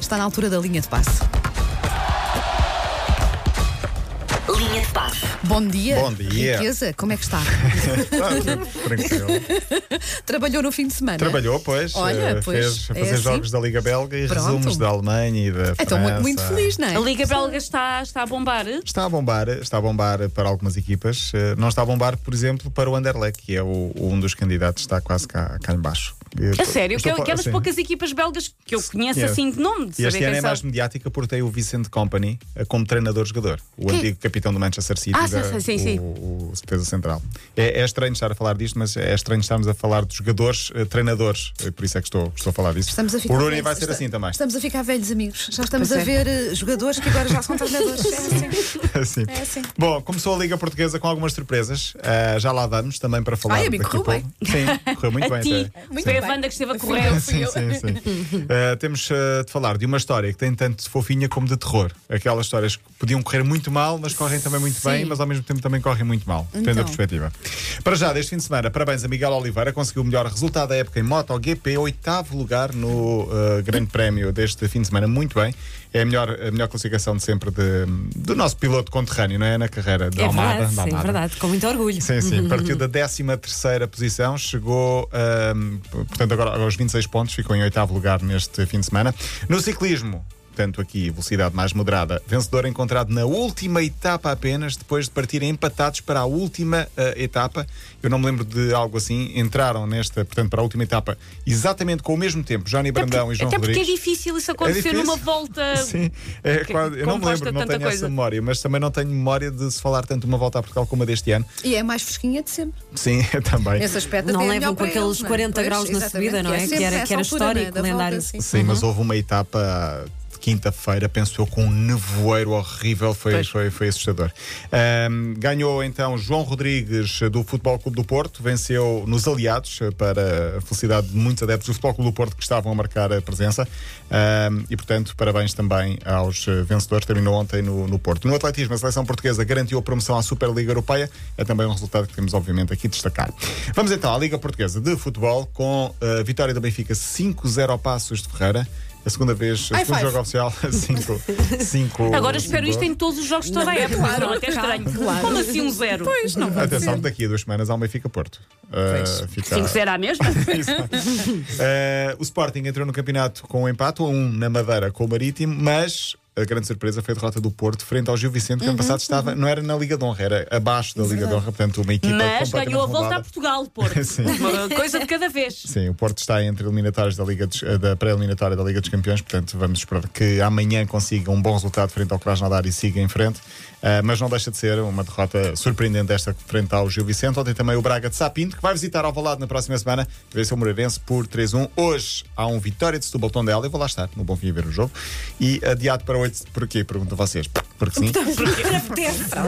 Está na altura da linha de passe. Linha de passe. Bom dia. Bom dia. Riqueza, como é que está? Tá, tranquilo. Trabalhou no fim de semana? Trabalhou, pois. Olha, eh, pois, fez é fazer assim. jogos da Liga Belga e Pronto. resumos da Alemanha e da Então, França. muito feliz, não é? A Liga Belga está, está a bombar. Está a bombar, está a bombar para algumas equipas. Eh, Não está a bombar, por exemplo, para o Anderlecht, que é o, um dos candidatos, está quase cá, cá em A sério, que, Estou é- a que é das sim. poucas equipas belgas que eu conheço Yeah. assim de nome, de E este ano é mais mediática porque tem o Vicente Company eh, como treinador-jogador, o Que- antigo capitão do Manchester City, Ah, da- sim, sim, sim. O, o defesa central. É, é estranho estar a falar disto, mas é estranho estarmos a falar de jogadores, eh, treinadores, eh, por isso é que estou, estou a falar disto. Estamos a ficar o Rooney velhos. vai ser Está- assim também. Estamos a ficar velhos amigos. Já estamos Pois a é. ver jogadores que agora já são treinadores. É assim. Assim. É assim. Bom, começou a Liga Portuguesa com algumas surpresas. Ah, já lá vamos também para falar Ai, amigo, correu pouco. Sim, correu muito A bem. ti, até. Muito foi a bem. Wanda que esteve a correr. Sim, sim, sim. Ah, temos ah, de falar de uma história que tem tanto de fofinha como de terror. Aquelas histórias que podiam correr muito mal, mas correm também muito bem, mas ao mesmo tempo também correm muito mal. Depende da Então. perspectiva. Para já, deste fim de semana, parabéns a Miguel Oliveira, conseguiu o melhor resultado da época em MotoGP, oitavo lugar no ah, Grande Prémio deste fim de semana. Muito bem. É a melhor, a melhor classificação de sempre de- do nosso piloto conterrâneo, não é? Na carreira de É Almada. verdade, de sim, Almada. verdade, com muito orgulho. Sim, sim. Partiu da 13 posição, chegou, ahm, portanto, agora aos 26 pontos, ficou em oitavo lugar neste fim de semana. No ciclismo, portanto, aqui, velocidade mais moderada, vencedor encontrado na última etapa apenas, depois de partirem empatados para a última ah, etapa. Eu não me lembro de algo assim. Entraram nesta, portanto, para a última etapa, exatamente com o mesmo tempo, Johnny Até Brandão porque, e João até porque é Rodrigues. difícil isso acontecer difícil. numa volta. Sim, é eu não me lembro, não tenho essa coisa. memória, mas também não tenho memória de se falar tanto de uma volta a Portugal como a deste ano. E é a mais fresquinha de sempre. Sim, também. Nesse aspecto Não até é levam com para aqueles eles, não é? 40 Pois, graus na subida, não é? Que era- essa que era é? histórico, Da volta, lendário. sim. Sim, mas houve uma etapa quinta-feira, penso eu, com um nevoeiro horrível, foi, Pois. foi, foi assustador. Ahm, ganhou então João Rodrigues do Futebol Clube do Porto, venceu nos aliados, eh, para a felicidade de muitos adeptos do Futebol Clube do Porto que estavam a marcar a presença. Ahm, e portanto, parabéns também aos eh, vencedores, terminou ontem no, no Porto. No atletismo, a seleção portuguesa garantiu a promoção à Superliga Europeia, é também um resultado que temos, obviamente, aqui de destacar. Vamos então à Liga Portuguesa de Futebol, com a vitória do Benfica 5-0 ao Passos de Ferreira. A segunda vez, o High segundo five. jogo oficial, 5 Agora espero isto em todos os jogos de toda a época. claro, não, até estranho. claro. Como assim um zero? Pois, não pode Atenção, ser. daqui a duas semanas há um Benfica Porto. Uh, fica... 5 será mesmo? Uh, o Sporting entrou no campeonato com um empate, 1 a 1 na Madeira com o Marítimo, mas a grande surpresa foi a derrota do Porto frente ao Gil Vicente, que Uhum, ano passado estava, não era na Liga de Honra, era abaixo da Liga de Honra, portanto, uma equipa Mas ganhou a volta a. Portugal, Porto. Uma coisa de cada vez. Sim, o Porto está entre eliminatórios da, Liga dos- da pré-eliminatória da Liga dos Campeões, portanto vamos esperar que amanhã consiga um bom resultado frente ao Krasnodar e siga em frente. Ah, mas não deixa de ser uma derrota surpreendente esta frente ao Gil Vicente. Ontem também o Braga de Sapinto, que vai visitar ao Valado na próxima semana, venceu o Moreirense por 3-1. Hoje há um Vitória de Setúbal Tondela, eu vou lá estar, no Bom Fim a ver o jogo. E adiado para 8, porquê? Perguntam vocês. Porque sim.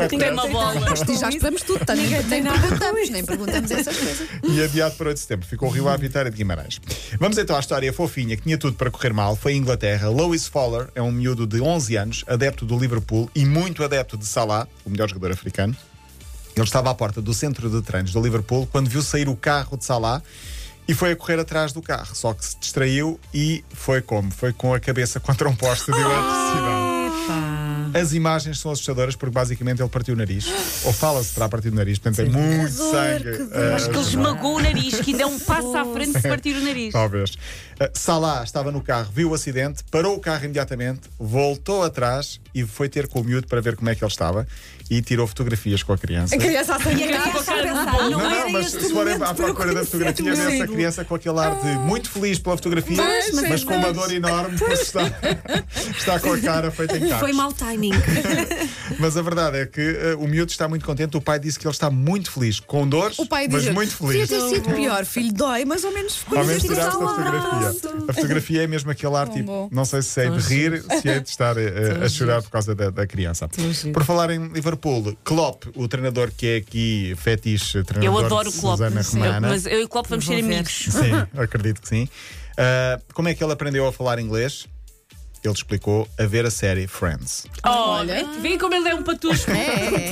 Tem uma bola. E já esperamos tudo, tá? nem, nem perguntamos, nem perguntamos essas coisas. e adiado para 8 de setembro. Ficou o Rio à Vitória de Guimarães. Vamos então à história fofinha que tinha tudo para correr mal. Foi em Inglaterra. Lois Fowler é um miúdo de 11 anos, adepto do Liverpool e muito adepto de Salah, o melhor jogador africano. Ele estava à porta do centro de treinos do Liverpool quando viu sair o carro de Salah e foi a correr atrás do carro. Só que se distraiu e foi como? Foi com a cabeça contra um poste de eletricidade. As imagens são assustadoras porque basicamente ele partiu o nariz. Ou fala-se terá partido o nariz, portanto tem muito dor, sangue. ah, Acho que ele esmagou o nariz, que ainda é um passo à frente de partir o nariz. Talvez. Uh, Salah estava no carro, viu o acidente, parou o carro imediatamente, voltou atrás e foi ter com o miúdo para ver como é que ele estava e tirou fotografias com a criança. A criança a E bolo. Não, Não, era mas este se forem momento à para eu procura da conhecer fotografia, o vê essa amigo. criança com aquele ar de muito feliz pela fotografia, Pois, mas pois, com uma dor enorme porque está, está com a cara feita em Foi cacos. mau timing. Mas a verdade é que uh, o miúdo está muito contente. O pai disse que ele está muito feliz, com dores, O pai mas diz: muito Podia feliz. ter sido pior, filho, dói, mas ao menos ficou Ao menos tiraste a fotografia. A fotografia é mesmo aquele ar tipo, bom. não sei se é de rir, se é de estar eh, a chorar por causa da, da criança. Por falar em Liverpool, Klopp, o treinador que é aqui fetiche, treinador Eu adoro o Klopp. Romana. Mas eu e o Klopp vamos ser amigos. Sim, acredito que sim. Ah, como é que ele aprendeu a falar inglês? Ele explicou a ver a série Friends. Olha, vê como ele é um patusco. É,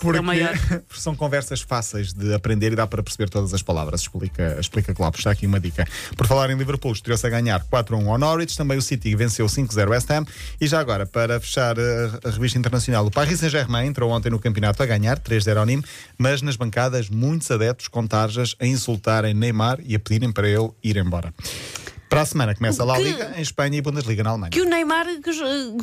Porque o maior. são conversas fáceis de aprender e dá para perceber todas as palavras. Explica, explica Klopp. Está aqui uma dica. Por falar em Liverpool, estreou-se a ganhar 4-1 ao Norwich. Também o City venceu 5-0 West Ham. E já agora, para fechar a, a revista internacional, o Paris Saint-Germain entrou ontem no campeonato a ganhar 3-0 ao Nîmes, mas nas bancadas muitos adeptos com tarjas a insultarem Neymar e a pedirem para ele ir embora. Para a semana começa a La Que- Liga em Espanha e Bundesliga na Alemanha. Que o Neymar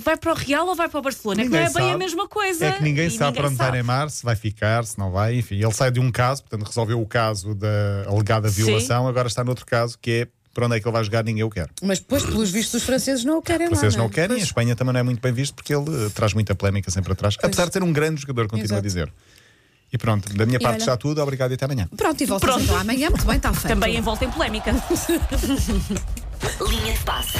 vai para o Real ou vai para o Barcelona? É que não é Ninguém bem a sabe. mesma coisa. É que ninguém E sabe para onde vai sabe. Neymar, se vai ficar, se não vai, enfim. Ele sai de um caso, portanto, resolveu o caso da alegada Sim. violação, agora está noutro caso que é para onde é que ele vai jogar, ninguém o quer. Mas depois, pelos vistos, os franceses não o querem lá. Vocês não o é? querem, a Pois. Espanha também não é muito bem visto porque ele eh, traz muita polémica sempre atrás. Apesar de ser um grande jogador, continuo a Exato. dizer. E pronto, da minha E parte olha- já tudo, obrigado e até amanhã. Pronto, e Pronto. então amanhã. Muito bem, está feito. Também envolta em polémica. Linha de passe.